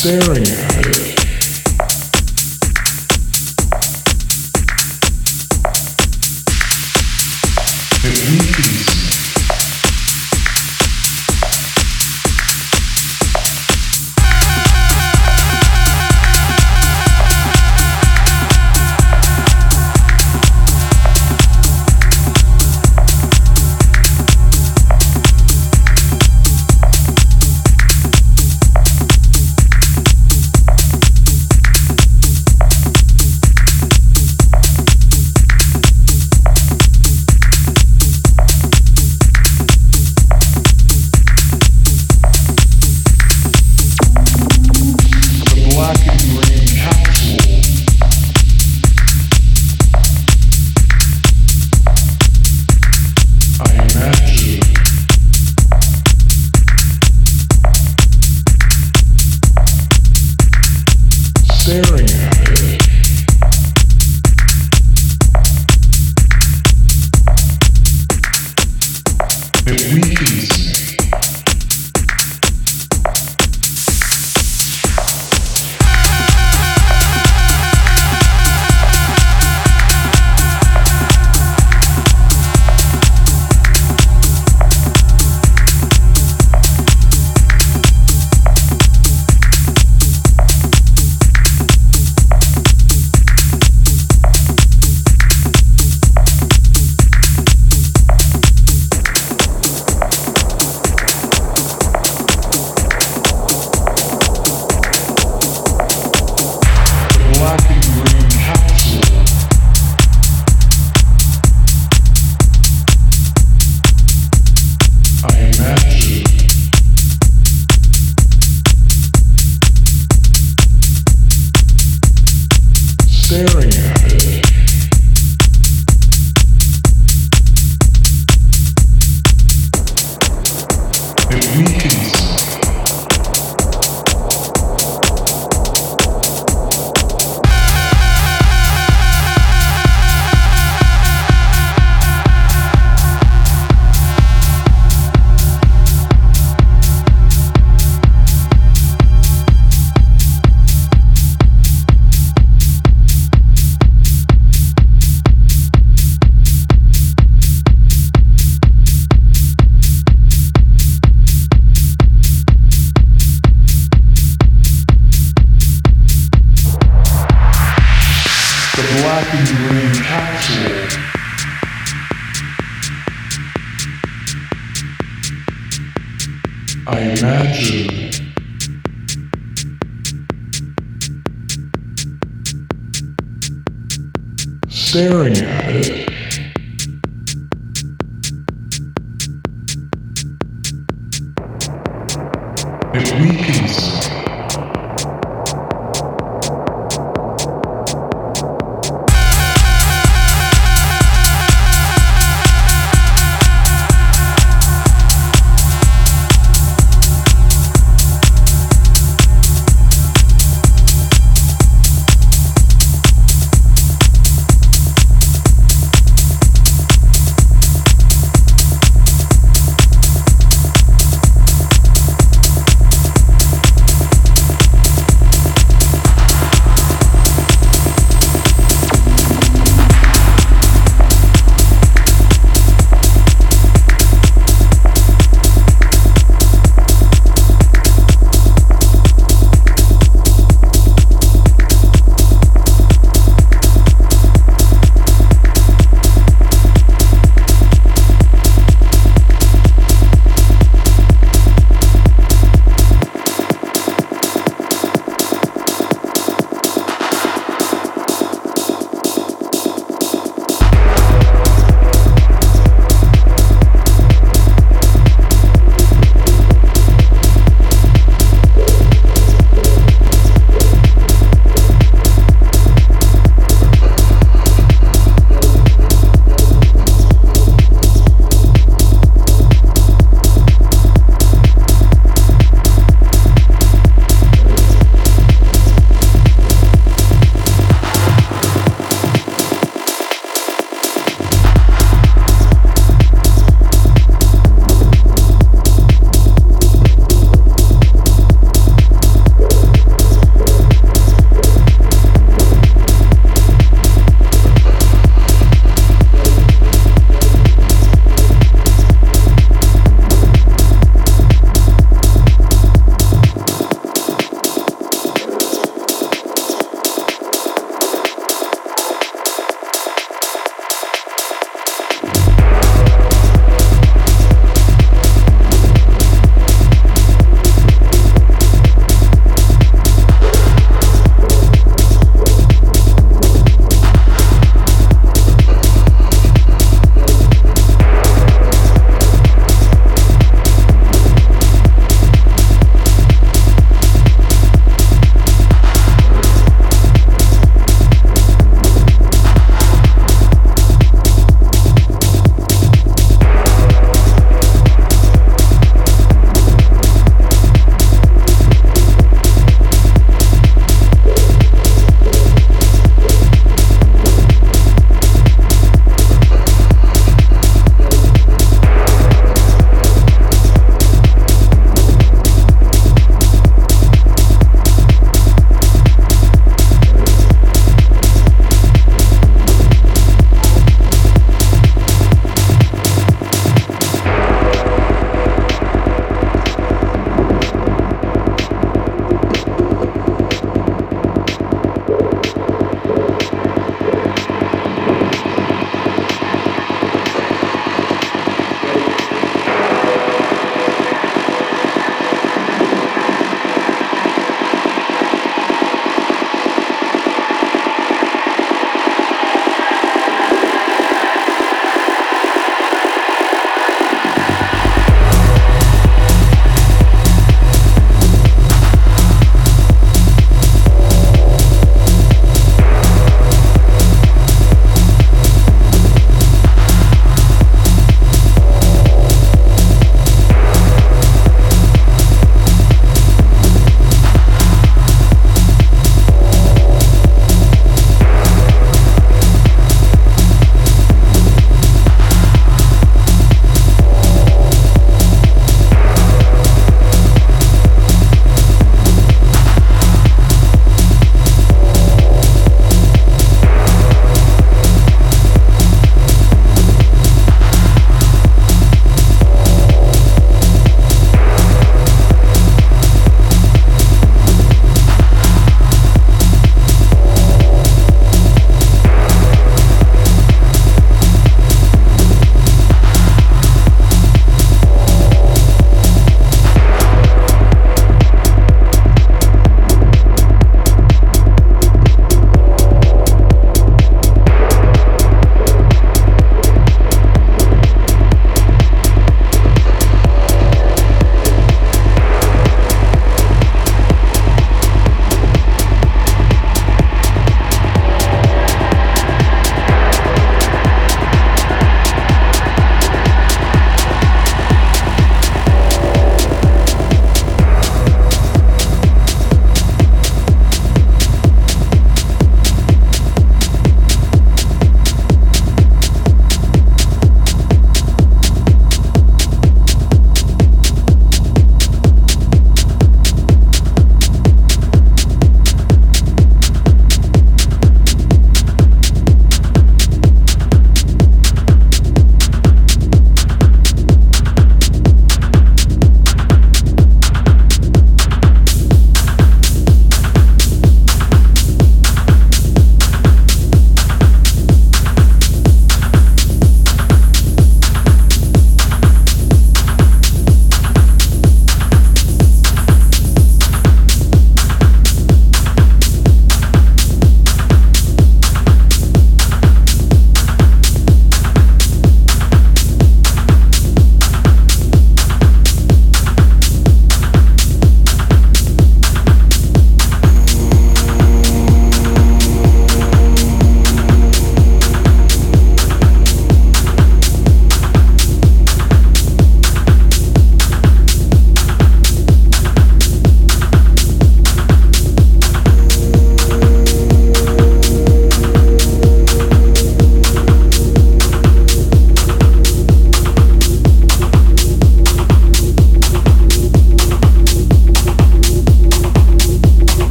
staring at it. It weakens